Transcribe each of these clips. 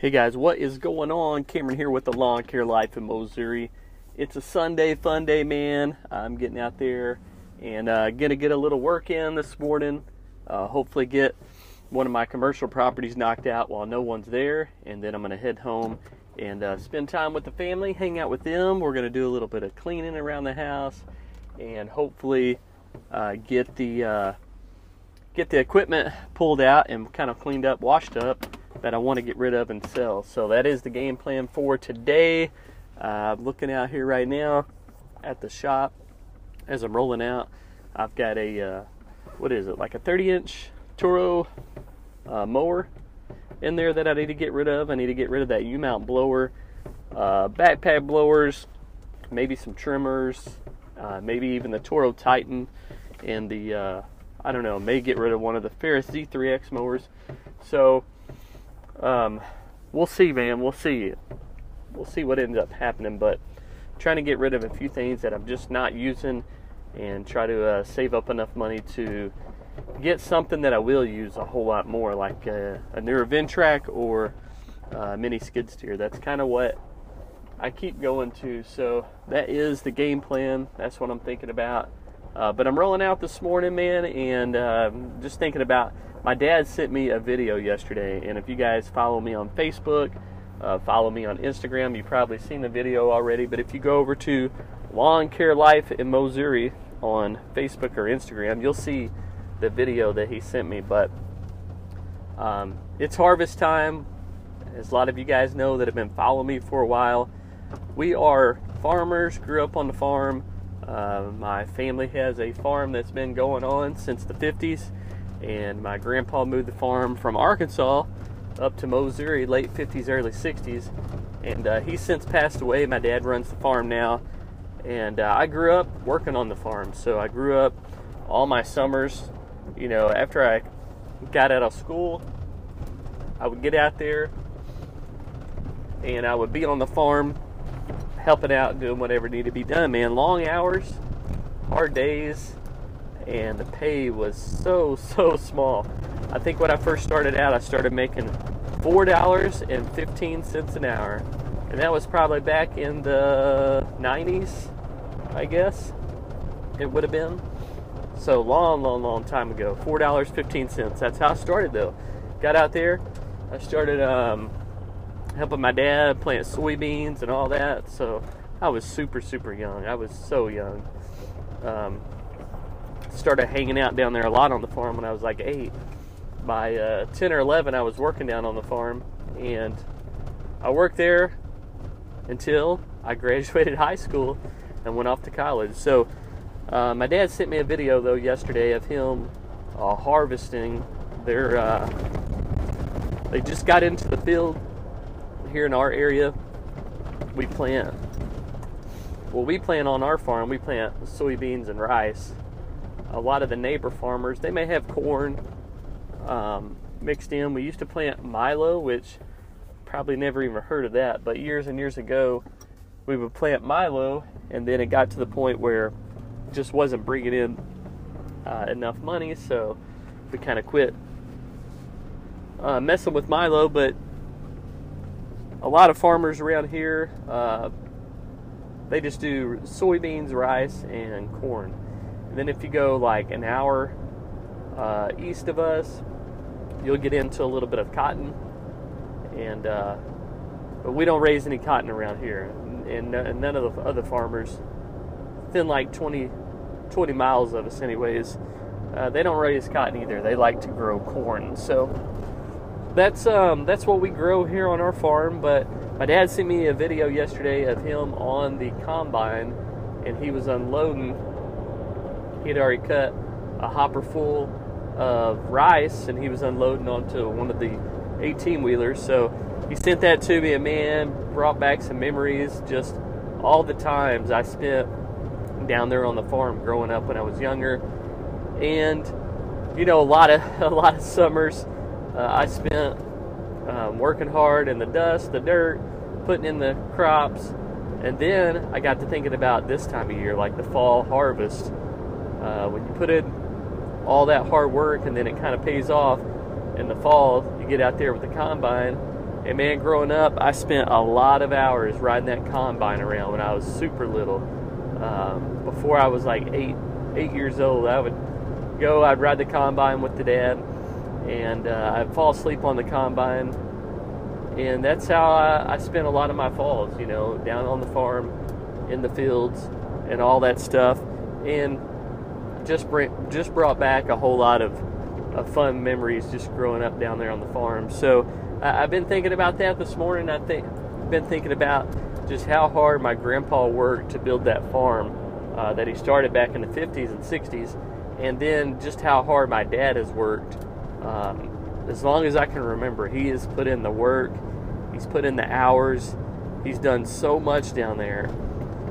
Hey guys, what is going on? Cameron here with the Lawn Care Life in Missouri. It's a Sunday fun day, man. I'm getting out there and uh, gonna get a little work in this morning. Uh, hopefully, get one of my commercial properties knocked out while no one's there, and then I'm gonna head home and uh, spend time with the family, hang out with them. We're gonna do a little bit of cleaning around the house, and hopefully uh, get the uh, get the equipment pulled out and kind of cleaned up, washed up that I want to get rid of and sell. So that is the game plan for today. Uh, I'm looking out here right now at the shop as I'm rolling out. I've got a uh, what is it like a 30 inch Toro uh, mower in there that I need to get rid of. I need to get rid of that U-mount blower, uh, backpack blowers, maybe some trimmers, uh, maybe even the Toro Titan, and the uh, I don't know, may get rid of one of the Ferris Z3X mowers. So um, we'll see, man. We'll see. We'll see what ends up happening. But trying to get rid of a few things that I'm just not using and try to uh, save up enough money to get something that I will use a whole lot more, like a, a newer Ventrac or a mini skid steer. That's kind of what I keep going to. So that is the game plan. That's what I'm thinking about. Uh, but I'm rolling out this morning, man, and uh, just thinking about my dad sent me a video yesterday, and if you guys follow me on Facebook, uh, follow me on Instagram, you've probably seen the video already. But if you go over to Lawn Care Life in Missouri on Facebook or Instagram, you'll see the video that he sent me. But um, it's harvest time. As a lot of you guys know that have been following me for a while, we are farmers, grew up on the farm. Uh, my family has a farm that's been going on since the 50s and my grandpa moved the farm from Arkansas up to Missouri, late 50s, early 60s, and uh, he's since passed away. My dad runs the farm now, and uh, I grew up working on the farm. So I grew up all my summers. You know, after I got out of school, I would get out there and I would be on the farm helping out, doing whatever needed to be done. Man, long hours, hard days, and the pay was so so small. I think when I first started out, I started making four dollars and fifteen cents an hour, and that was probably back in the '90s, I guess it would have been. So long, long, long time ago. Four dollars fifteen cents. That's how I started though. Got out there. I started um, helping my dad plant soybeans and all that. So I was super, super young. I was so young. Um, started hanging out down there a lot on the farm when I was like eight. By uh, 10 or 11, I was working down on the farm, and I worked there until I graduated high school and went off to college. So, uh, my dad sent me a video though yesterday of him uh, harvesting there. Uh, they just got into the field here in our area. We plant. Well, we plant on our farm. We plant soybeans and rice a lot of the neighbor farmers they may have corn um, mixed in. We used to plant milo, which probably never even heard of that, but years and years ago we would plant milo, and then it got to the point where just wasn't bringing in uh, enough money, so we kind of quit uh, messing with milo. But a lot of farmers around here, uh, they just do soybeans, rice, and corn. And then if you go like an hour uh, east of us, you'll get into a little bit of cotton. And uh, but we don't raise any cotton around here, and, and none of the other farmers, within like 20, 20 miles of us, anyways, uh, they don't raise cotton either. They like to grow corn. So that's um, that's what we grow here on our farm. But my dad sent me a video yesterday of him on the combine, and he was unloading he had already cut a hopper full of rice and he was unloading onto one of the 18 wheelers. So he sent that to me, and man, brought back some memories. Just all the times I spent down there on the farm growing up when I was younger, and you know, a lot of a lot of summers uh, I spent um, working hard in the dust, the dirt, putting in the crops, and then I got to thinking about this time of year, like the fall harvest uh, when you put in all that hard work and then it kind of pays off in the fall, you get out there with the combine And man, growing up, I spent a lot of hours riding that combine around when I was super little. Um, before I was like eight, eight years old, I would go. I'd ride the combine with the dad, and uh, I'd fall asleep on the combine. And that's how I, I spent a lot of my falls. You know, down on the farm, in the fields, and all that stuff. And just bring, just brought back a whole lot of, of fun memories just growing up down there on the farm. So I've been thinking about that this morning. I think been thinking about just how hard my grandpa worked to build that farm uh, that he started back in the 50s and 60s, and then just how hard my dad has worked. Um, as long as I can remember, he has put in the work, he's put in the hours, he's done so much down there,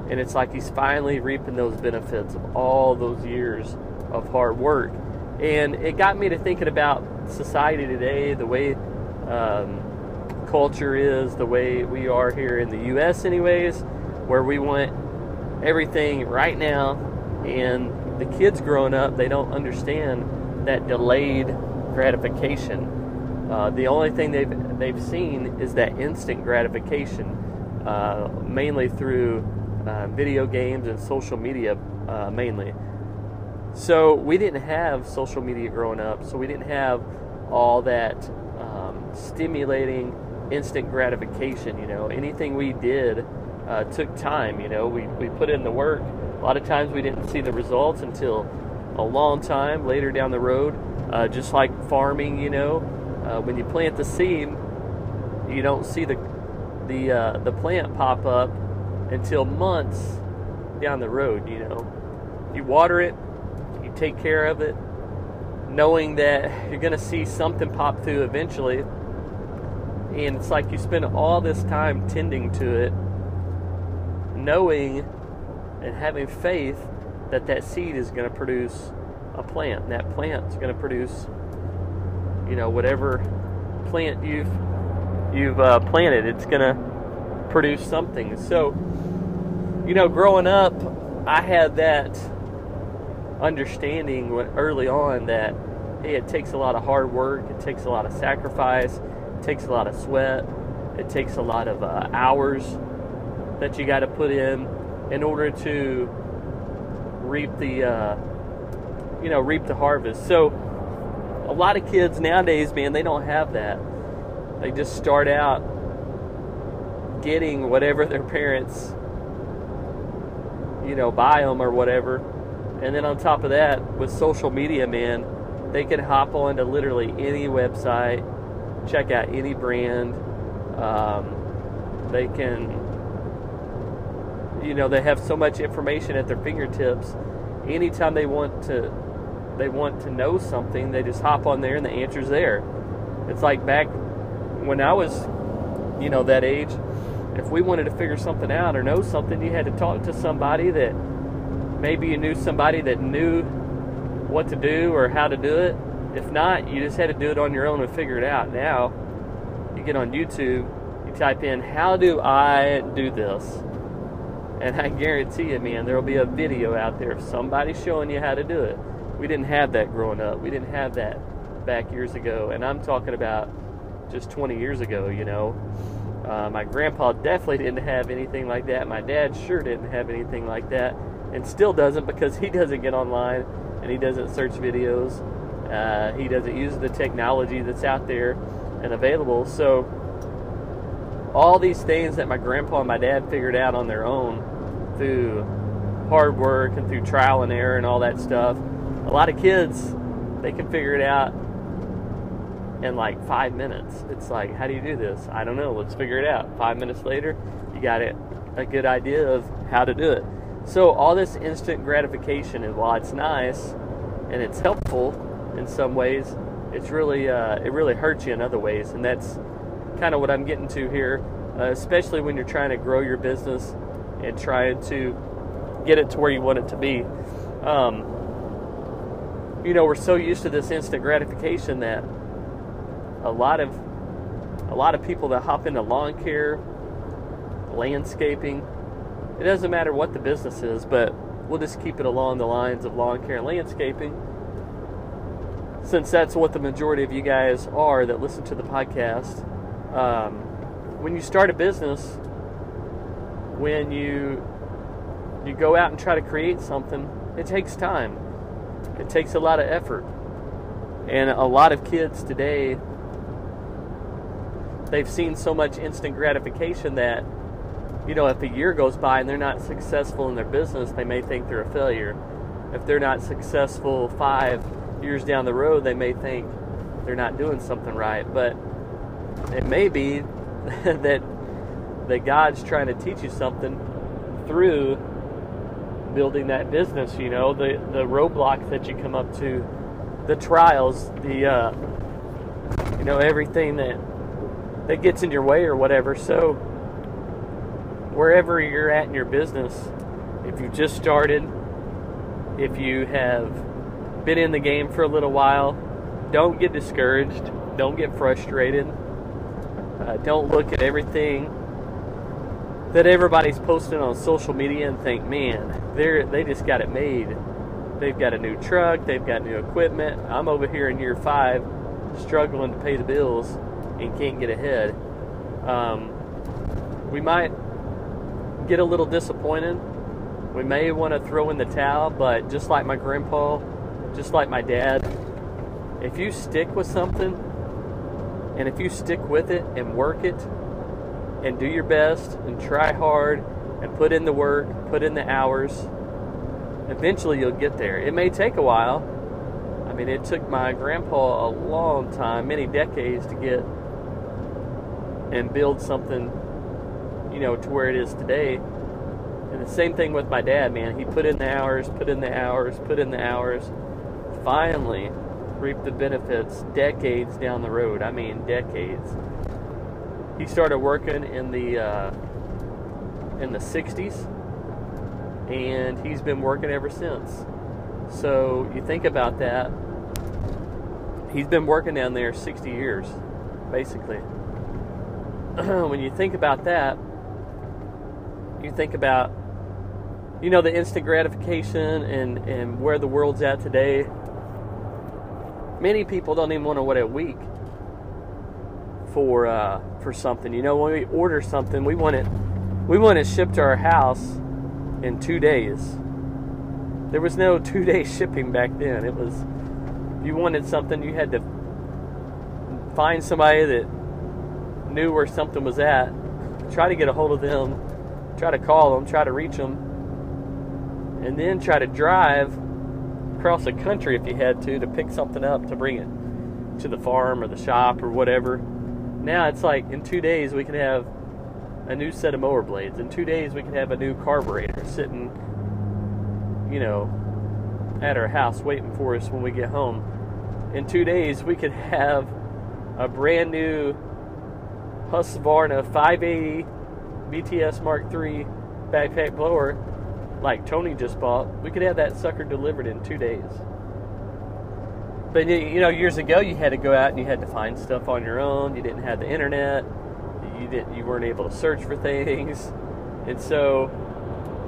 and it's like he's finally reaping those benefits of all those years of hard work. And it got me to thinking about society today, the way um, culture is, the way we are here in the U.S., anyways, where we want everything right now. And the kids growing up, they don't understand that delayed gratification. Uh, the only thing they've they've seen is that instant gratification, uh, mainly through uh, video games and social media, uh, mainly. So we didn't have social media growing up, so we didn't have all that stimulating instant gratification. You know, anything we did uh, took time. You know, we, we put in the work. A lot of times we didn't see the results until a long time later down the road. Uh, just like farming, you know, uh, when you plant the seed, you don't see the the uh, the plant pop up until months down the road. You know, you water it, you take care of it, knowing that you're going to see something pop through eventually and it's like you spend all this time tending to it, knowing and having faith that that seed is going to produce a plant. And that plant is going to produce, you know, whatever plant you've you've uh, planted. It's going to produce something. So, you know, growing up, I had that understanding early on that hey, it takes a lot of hard work, it takes a lot of sacrifice, it takes a lot of sweat. It takes a lot of uh, hours that you got to put in in order to reap the uh, you know reap the harvest. So a lot of kids nowadays, man, they don't have that. They just start out getting whatever their parents you know buy them or whatever. And then on top of that, with social media, man, they can hop onto literally any website check out any brand. Um, they can, you know, they have so much information at their fingertips. Anytime they want to, they want to know something, they just hop on there and the answer's there. It's like back when I was, you know, that age. If we wanted to figure something out or know something, you had to talk to somebody that maybe you knew somebody that knew what to do or how to do it if not, you just had to do it on your own and figure it out. Now, you get on YouTube, you type in, How do I do this? And I guarantee you, man, there will be a video out there of somebody showing you how to do it. We didn't have that growing up. We didn't have that back years ago. And I'm talking about just 20 years ago, you know. Uh, my grandpa definitely didn't have anything like that. My dad sure didn't have anything like that. And still doesn't because he doesn't get online and he doesn't search videos uh, he doesn't use the technology that's out there and available. So, all these things that my grandpa and my dad figured out on their own through hard work and through trial and error and all that stuff, a lot of kids, they can figure it out in like five minutes. It's like, how do you do this? I don't know. Let's figure it out. Five minutes later, you got it, a good idea of how to do it. So, all this instant gratification, and while it's nice and it's helpful, in some ways, it's really uh, it really hurts you in other ways, and that's kind of what I'm getting to here, uh, especially when you're trying to grow your business and trying to get it to where you want it to be. Um, you know, we're so used to this instant gratification that a lot of a lot of people that hop into lawn care, landscaping, it doesn't matter what the business is, but we'll just keep it along the lines of lawn care and landscaping since that's what the majority of you guys are that listen to the podcast, um, when you start a business, when you you go out and try to create something, it takes time. It takes a lot of effort. And a lot of kids today they've seen so much instant gratification that you know, if a year goes by and they're not successful in their business, they may think they're a failure. If they're not successful 5 years down the road, they may think they're not doing something right. But it may be that that God's trying to teach you something through building that business. You know, the the roadblocks that you come up to, the trials, the uh, you know everything that that gets in your way or whatever. So wherever you're at in your business, if you've just started, if you have been in the game for a little while, don't get discouraged. Don't get frustrated. Uh, don't look at everything that everybody's posting on social media and think, man, they they just got it made. They've got a new truck, they've got new equipment. I'm over here in year five, struggling to pay the bills and can't get ahead. Um, we might get a little disappointed. We may want to throw in the towel, but just like my grandpa, just like my dad, if you stick with something and if you stick with it and work it and do your best and try hard and put in the work, put in the hours, eventually you'll get there. It may take a while. I mean, it took my grandpa a long time, many decades to get and build something, you know, to where it is today. And the same thing with my dad, man. He put in the hours, put in the hours, put in the hours. Finally, reap the benefits decades down the road. I mean, decades. He started working in the uh, in the 60s, and he's been working ever since. So you think about that. He's been working down there 60 years, basically. when you think about that, you think about you know the instant gratification and and where the world's at today many people don't even want to wait a week for uh, for something. You know, when we order something, we want it we want it shipped to our house in two days. There was no two day shipping back then. It was you wanted something, you had to find somebody that knew where something was at, try to get a hold of them, try to call them, try to reach them, and then try to drive across the country if you had to to pick something up to bring it to the farm or the shop or whatever. Now it's like in two days we can have a new set of mower blades. In two days we can have a new carburetor sitting, you know, at our house waiting for us when we get home. In two days we could have a brand new Husqvarna 580 BTS Mark III backpack blower like Tony just bought, we could have that sucker delivered in two days. But you know, years ago, you had to go out and you had to find stuff on your own. You didn't have the internet. You didn't. You weren't able to search for things, and so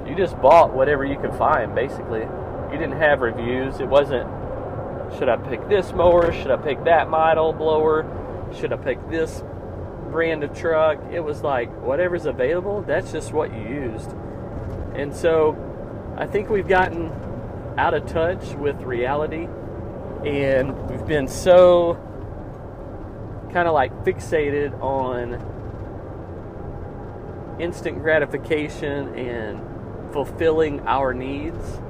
you just bought whatever you could find. Basically, you didn't have reviews. It wasn't. Should I pick this mower? Should I pick that model blower? Should I pick this brand of truck? It was like whatever's available. That's just what you used and so I think we've gotten out of touch with reality and we've been so kind of like fixated on instant gratification and fulfilling our needs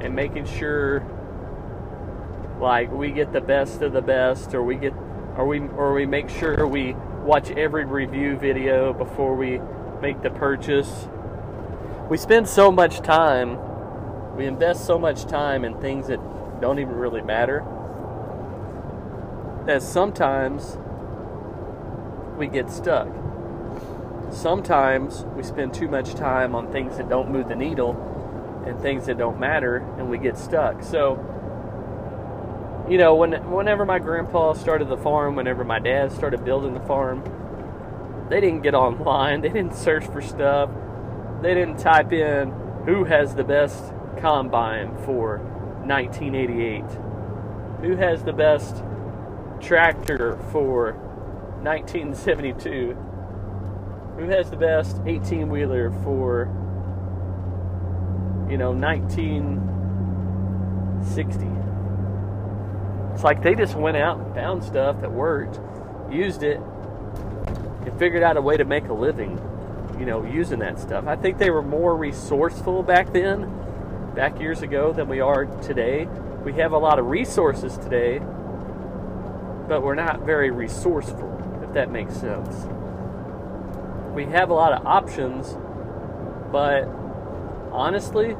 and making sure like we get the best of the best or we get or we or we make sure we watch every review video before we make the purchase we spend so much time, we invest so much time in things that don't even really matter, that sometimes we get stuck. Sometimes we spend too much time on things that don't move the needle and things that don't matter, and we get stuck. So, you know, when whenever my grandpa started the farm, whenever my dad started building the farm, they didn't get online. They didn't search for stuff they didn't type in who has the best combine for 1988, who has the best tractor for 1972. Who has the best 18 wheeler for, you know, 1960? It's like they just went out and found stuff that worked, used it, and figured out a way to make a living, you know, using that stuff. I think they were more resourceful back then, back years ago, than we are today. We have a lot of resources today, but we're not very resourceful, if that makes sense. We have a lot of options, but honestly,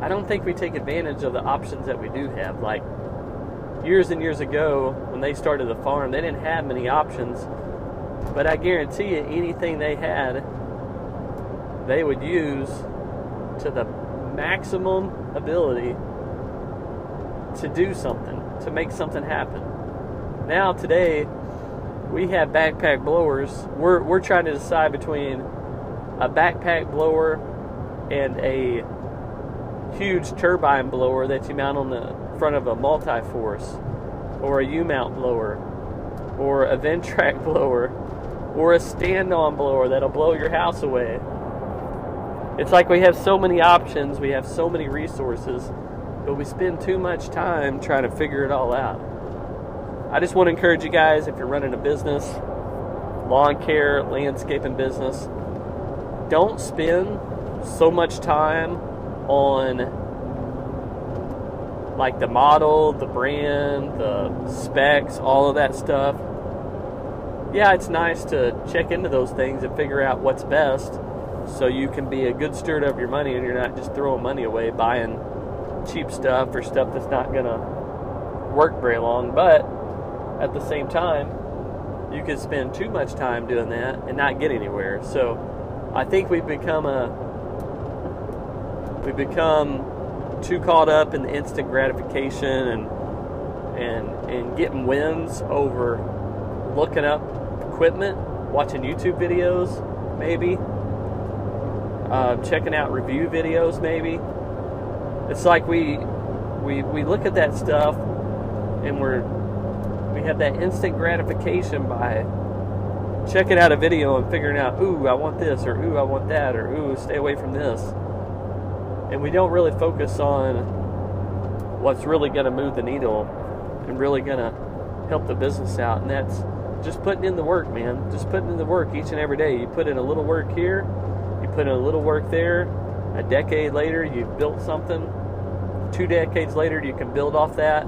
I don't think we take advantage of the options that we do have. Like years and years ago, when they started the farm, they didn't have many options. But I guarantee you, anything they had, they would use to the maximum ability to do something, to make something happen. Now, today, we have backpack blowers. We're, we're trying to decide between a backpack blower and a huge turbine blower that you mount on the front of a multi-force, or a U-mount blower, or a Ventrac blower, or a stand-on blower that'll blow your house away. It's like we have so many options, we have so many resources, but we spend too much time trying to figure it all out. I just want to encourage you guys if you're running a business, lawn care, landscaping business, don't spend so much time on like the model, the brand, the specs, all of that stuff. Yeah, it's nice to check into those things and figure out what's best so you can be a good steward of your money and you're not just throwing money away buying cheap stuff or stuff that's not going to work very long. But at the same time, you can spend too much time doing that and not get anywhere. So I think we've become a we've become too caught up in the instant gratification and and and getting wins over looking up equipment, watching YouTube videos, maybe uh, checking out review videos, maybe. It's like we we we look at that stuff and we're we have that instant gratification by checking out a video and figuring out, ooh, I want this, or ooh, I want that, or ooh, stay away from this and we don't really focus on what's really going to move the needle and really going to help the business out. And that's just putting in the work man. Just putting in the work each and every day. You put in a little work here you put in a little work there. A decade later you've built something. Two decades later you can build off that.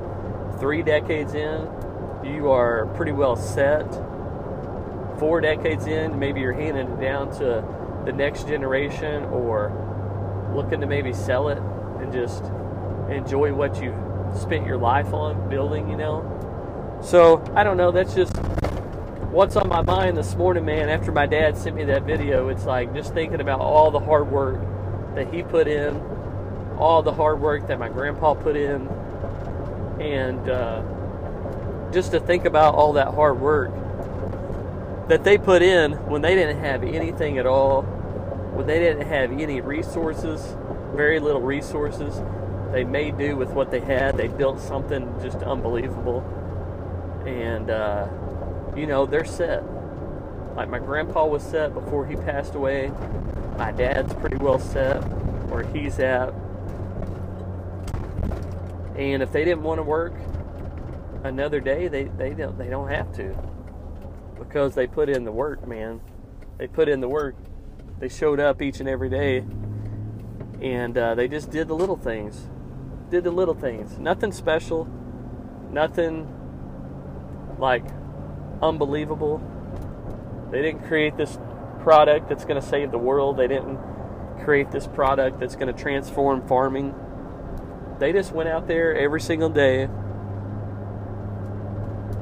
Three decades in you are pretty well set. Four decades in maybe you're handing it down to the next generation or looking to maybe sell it and just enjoy what you've spent your life on building, you know. So I don't know. That's just what's on my mind this morning, man. After my dad sent me that video, it's like just thinking about all the hard work that he put in, all the hard work that my grandpa put in, and uh, just to think about all that hard work that they put in when they didn't have anything at all when they didn't have any resources, very little resources, they made do with what they had. They built something just unbelievable. And, uh, you know, they're set. Like my grandpa was set before he passed away. My dad's pretty well set where he's at. And if they didn't want to work another day, they, they don't they don't have to. Because they put in the work, man. They put in the work they showed up each and every day, and uh, they just did the little things. Did the little things. Nothing special. Nothing like unbelievable. They didn't create this product that's going to save the world. They didn't create this product that's going to transform farming. They just went out there every single day,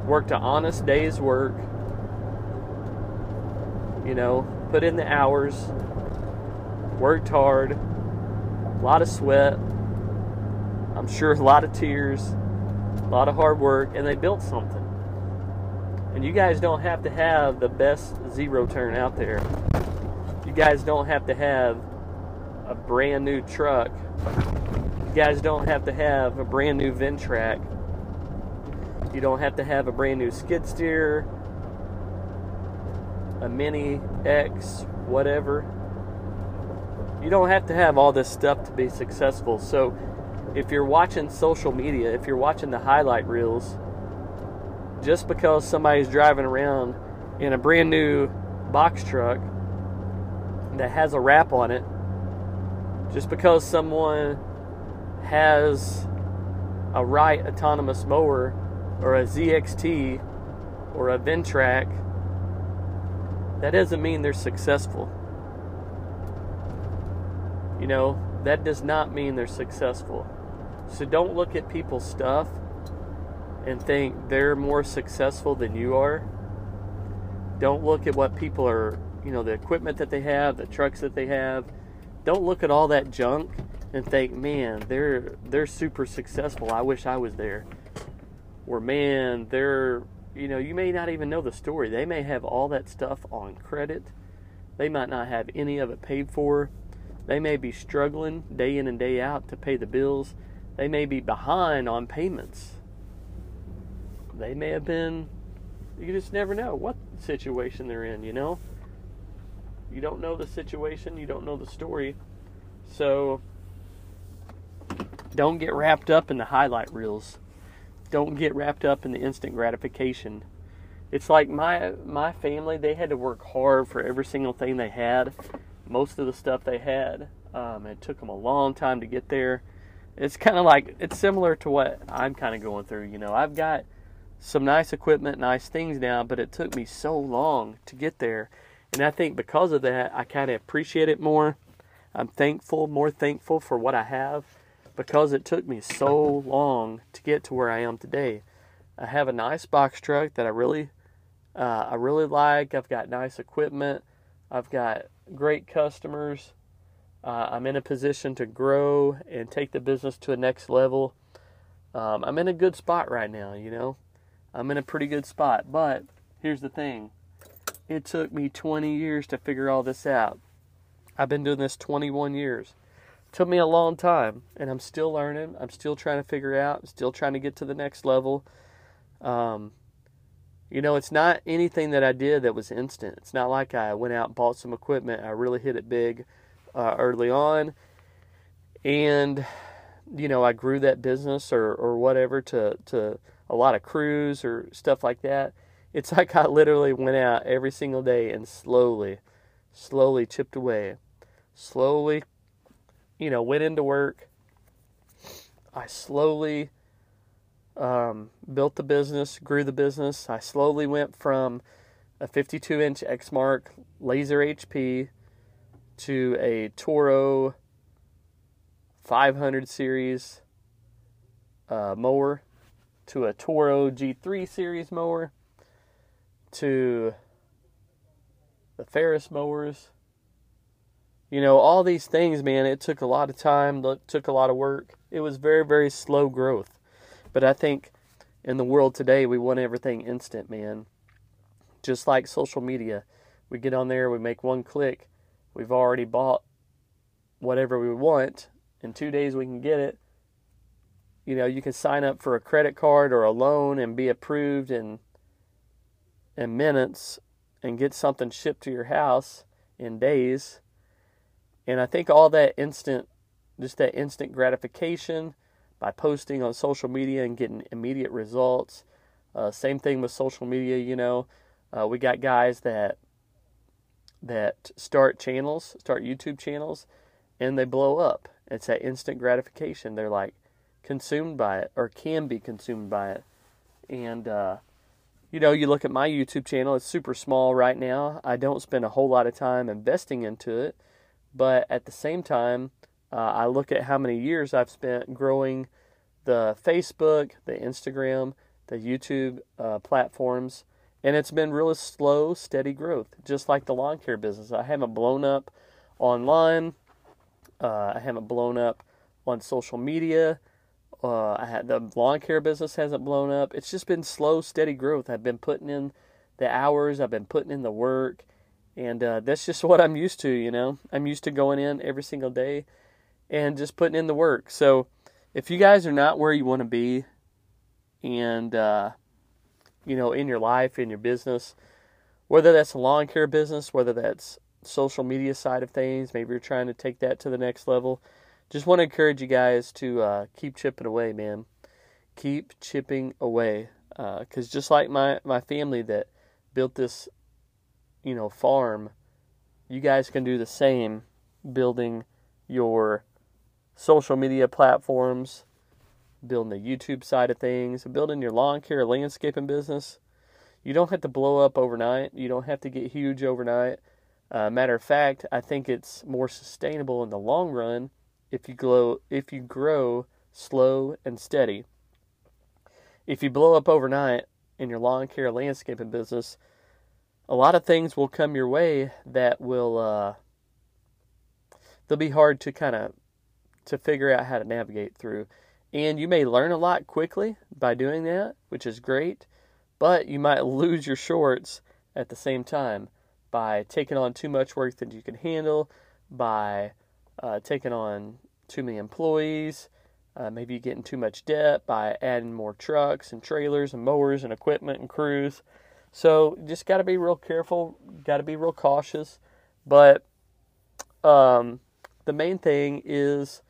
worked an honest day's work, you know, put in the hours, worked hard, a lot of sweat, I'm sure a lot of tears, a lot of hard work, and they built something. And you guys don't have to have the best zero turn out there. You guys don't have to have a brand new truck. You guys don't have to have a brand new Ventrac. You don't have to have a brand new skid steer a Mini X, whatever. You don't have to have all this stuff to be successful. So, if you're watching social media, if you're watching the highlight reels, just because somebody's driving around in a brand new box truck that has a wrap on it, just because someone has a Wright autonomous mower or a ZXT or a Ventrac, that doesn't mean they're successful. You know, that does not mean they're successful. So don't look at people's stuff and think they're more successful than you are. Don't look at what people are, you know, the equipment that they have, the trucks that they have. Don't look at all that junk and think, man, they're they're super successful. I wish I was there. Or man, they're you know, you may not even know the story. They may have all that stuff on credit. They might not have any of it paid for. They may be struggling day in and day out to pay the bills. They may be behind on payments. They may have been you just never know what situation they're in, you know? You don't know the situation, you don't know the story. So don't get wrapped up in the highlight reels. Don't get wrapped up in the instant gratification. It's like my my family, they had to work hard for every single thing they had. Most of the stuff they had, um, it took them a long time to get there. It's kind of like it's similar to what I'm kind of going through. You know, I've got some nice equipment, nice things now, but it took me so long to get there. And I think because of that, I kind of appreciate it more. I'm thankful, more thankful for what I have because it took me so long to get to where I am today. I have a nice box truck that I really, uh, I really like. I've got nice equipment. I've got great customers. Uh, I'm in a position to grow and take the business to a next level. Um, I'm in a good spot right now, you know. I'm in a pretty good spot. But here's the thing it took me 20 years to figure all this out. I've been doing this 21 years took me a long time and i'm still learning. I'm still trying to figure out. Still trying to get to the next level. Um, you know it's not anything that i did that was instant. It's not like i went out and bought some equipment. I really hit it big uh, early on. And you know i grew that business or, or whatever to, to a lot of crews or stuff like that. It's like i literally went out every single day and slowly slowly chipped away. Slowly you know, went into work. I slowly um, built the business, grew the business. I slowly went from a 52 inch Exmark Lazer HP to a Toro 500 series uh, mower to a Toro G3 series mower to the Ferris mowers you know, all these things, man, it took a lot of time, took a lot of work. It was very, very slow growth. But I think in the world today, we want everything instant, man. Just like social media. We get on there, we make one click, we've already bought whatever we want. In two days, we can get it. You know, you can sign up for a credit card or a loan and be approved in, in minutes and get something shipped to your house in days and I think all that instant, just that instant gratification by posting on social media and getting immediate results. Uh, same thing with social media, you know. Uh, we got guys that that start channels, start YouTube channels, and they blow up. It's that instant gratification. They're like consumed by it or can be consumed by it. And uh, you know, you look at my YouTube channel, it's super small right now. I don't spend a whole lot of time investing into it. But at the same time, uh, I look at how many years I've spent growing the Facebook, the Instagram, the YouTube uh, platforms, and it's been really slow, steady growth, just like the lawn care business. I haven't blown up online. Uh, I haven't blown up on social media. Uh, I had the lawn care business hasn't blown up. It's just been slow, steady growth. I've been putting in the hours. I've been putting in the work, and uh, that's just what I'm used to, you know. I'm used to going in every single day and just putting in the work. So if you guys are not where you want to be and, uh, you know, in your life, in your business, whether that's a lawn care business, whether that's social media side of things, maybe you're trying to take that to the next level. Just want to encourage you guys to uh, keep chipping away, man. Keep chipping away, because uh, just like my my family that built this, you know, farm, you guys can do the same, building your social media platforms, building the YouTube side of things, building your lawn care landscaping business. You don't have to blow up overnight. You don't have to get huge overnight. Uh, matter of fact, I think it's more sustainable in the long run if you grow if you grow slow and steady. If you blow up overnight in your lawn care landscaping business, a lot of things will come your way that will uh, they'll be hard to kind of to figure out how to navigate through. And you may learn a lot quickly by doing that, which is great, but you might lose your shorts at the same time by taking on too much work that you can handle, by uh, taking on too many employees, uh, maybe getting too much debt by adding more trucks and trailers and mowers and equipment and crews. So just got to be real careful, got to be real cautious. But um, the main thing is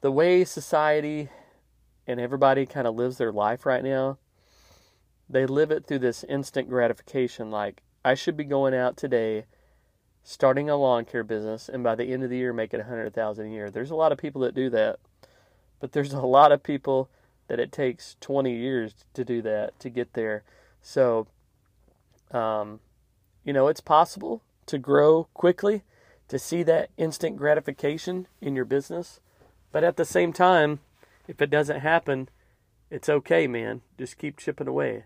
the way society and everybody kind of lives their life right now. They live it through this instant gratification. Like, I should be going out today, starting a lawn care business, and by the end of the year, making a hundred thousand a year. There's a lot of people that do that, but there's a lot of people that it takes 20 years to do that to get there. So, um, you know, it's possible to grow quickly, to see that instant gratification in your business, but at the same time, if it doesn't happen, it's okay, man. Just keep chipping away,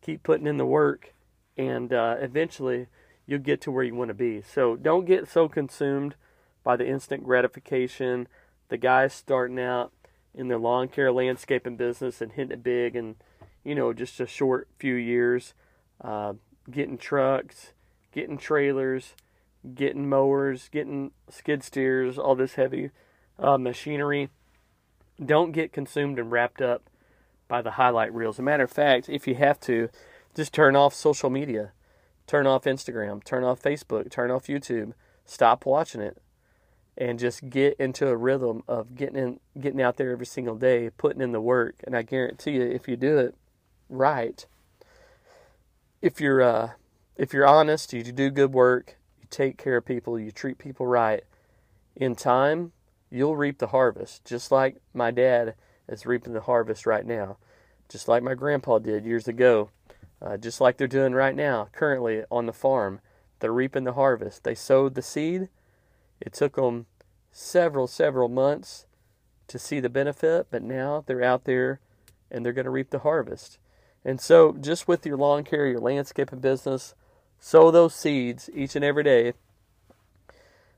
keep putting in the work and uh, eventually you'll get to where you want to be. So don't get so consumed by the instant gratification. The guys starting out in their lawn care landscaping business and hitting it big and you know just a short few years, uh, getting trucks, getting trailers, getting mowers, getting skid steers, all this heavy uh, machinery. Don't get consumed and wrapped up by the highlight reels. As a matter of fact, if you have to, just turn off social media. Turn off Instagram, turn off Facebook, turn off YouTube. Stop watching it and just get into a rhythm of getting in, getting out there every single day, putting in the work. And I guarantee you, if you do it right, if you're uh, if you're honest, you do good work, you take care of people, you treat people right, in time you'll reap the harvest. Just like my dad is reaping the harvest right now, just like my grandpa did years ago uh, just like they're doing right now, currently on the farm. They're reaping the harvest. They sowed the seed. It took them several, several months to see the benefit, but now they're out there and they're going to reap the harvest. And so, just with your lawn care, your landscaping business, sow those seeds each and every day.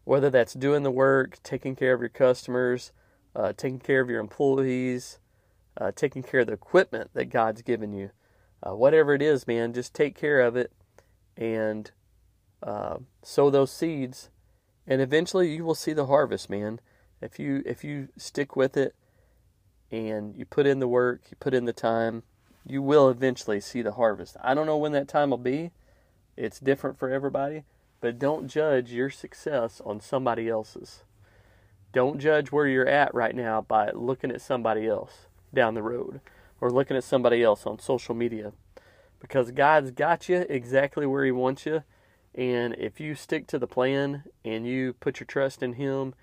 Whether that's doing the work, taking care of your customers, uh, taking care of your employees, uh, taking care of the equipment that God's given you uh, whatever it is, man, just take care of it and uh, sow those seeds, and eventually you will see the harvest, man. If you if you stick with it and you put in the work, you put in the time, you will eventually see the harvest. I don't know when that time will be. It's different for everybody, but don't judge your success on somebody else's. Don't judge where you're at right now by looking at somebody else down the road or looking at somebody else on social media because God's got you exactly where He wants you. And if you stick to the plan and you put your trust in Him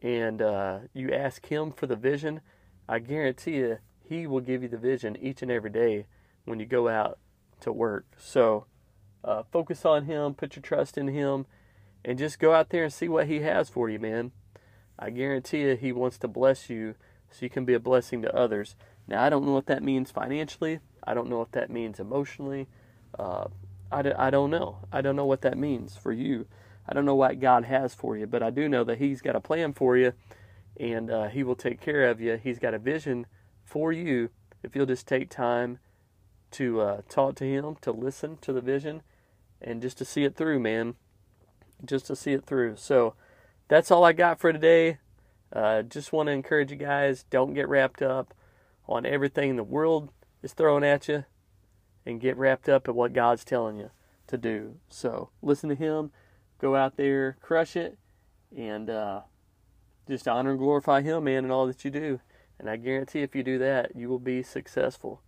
and uh, you ask Him for the vision, I guarantee you He will give you the vision each and every day when you go out to work. So uh, focus on Him, put your trust in Him, and just go out there and see what He has for you, man. I guarantee you He wants to bless you so you can be a blessing to others. Now, I don't know what that means financially. I don't know what that means emotionally. Uh, I, d- I don't know. I don't know what that means for you. I don't know what God has for you, but I do know that He's got a plan for you and uh, He will take care of you. He's got a vision for you if you'll just take time to uh, talk to Him, to listen to the vision, and just to see it through, man. Just to see it through. So that's all I got for today. Uh, just want to encourage you guys don't get wrapped up on everything the world is throwing at you and get wrapped up at what God's telling you. to do. So listen to Him, go out there, crush it, and uh, just honor and glorify Him, man, in all that you do. And I guarantee if you do that, you will be successful.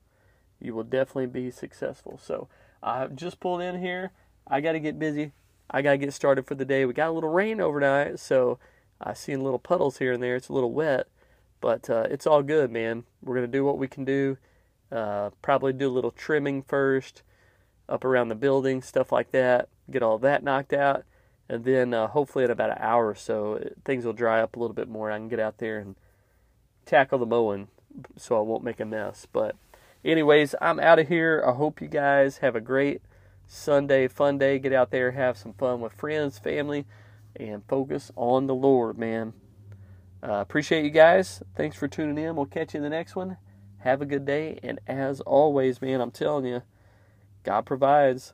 You will definitely be successful. So I just pulled in here. I got to get busy. I got to get started for the day. We got a little rain overnight, so I seen little puddles here and there. It's a little wet, but uh, it's all good, man. We're gonna do what we can do. Uh, probably do a little trimming first, up around the building, stuff like that. Get all that knocked out, and then uh, hopefully in about an hour or so, things will dry up a little bit more. I can get out there and tackle the mowing, so I won't make a mess. But, anyways, I'm out of here. I hope you guys have a great Sunday, fun day. Get out there, have some fun with friends, family, and focus on the Lord, man. Uh, appreciate you guys. Thanks for tuning in. We'll catch you in the next one. Have a good day. And as always, man, I'm telling you, God provides.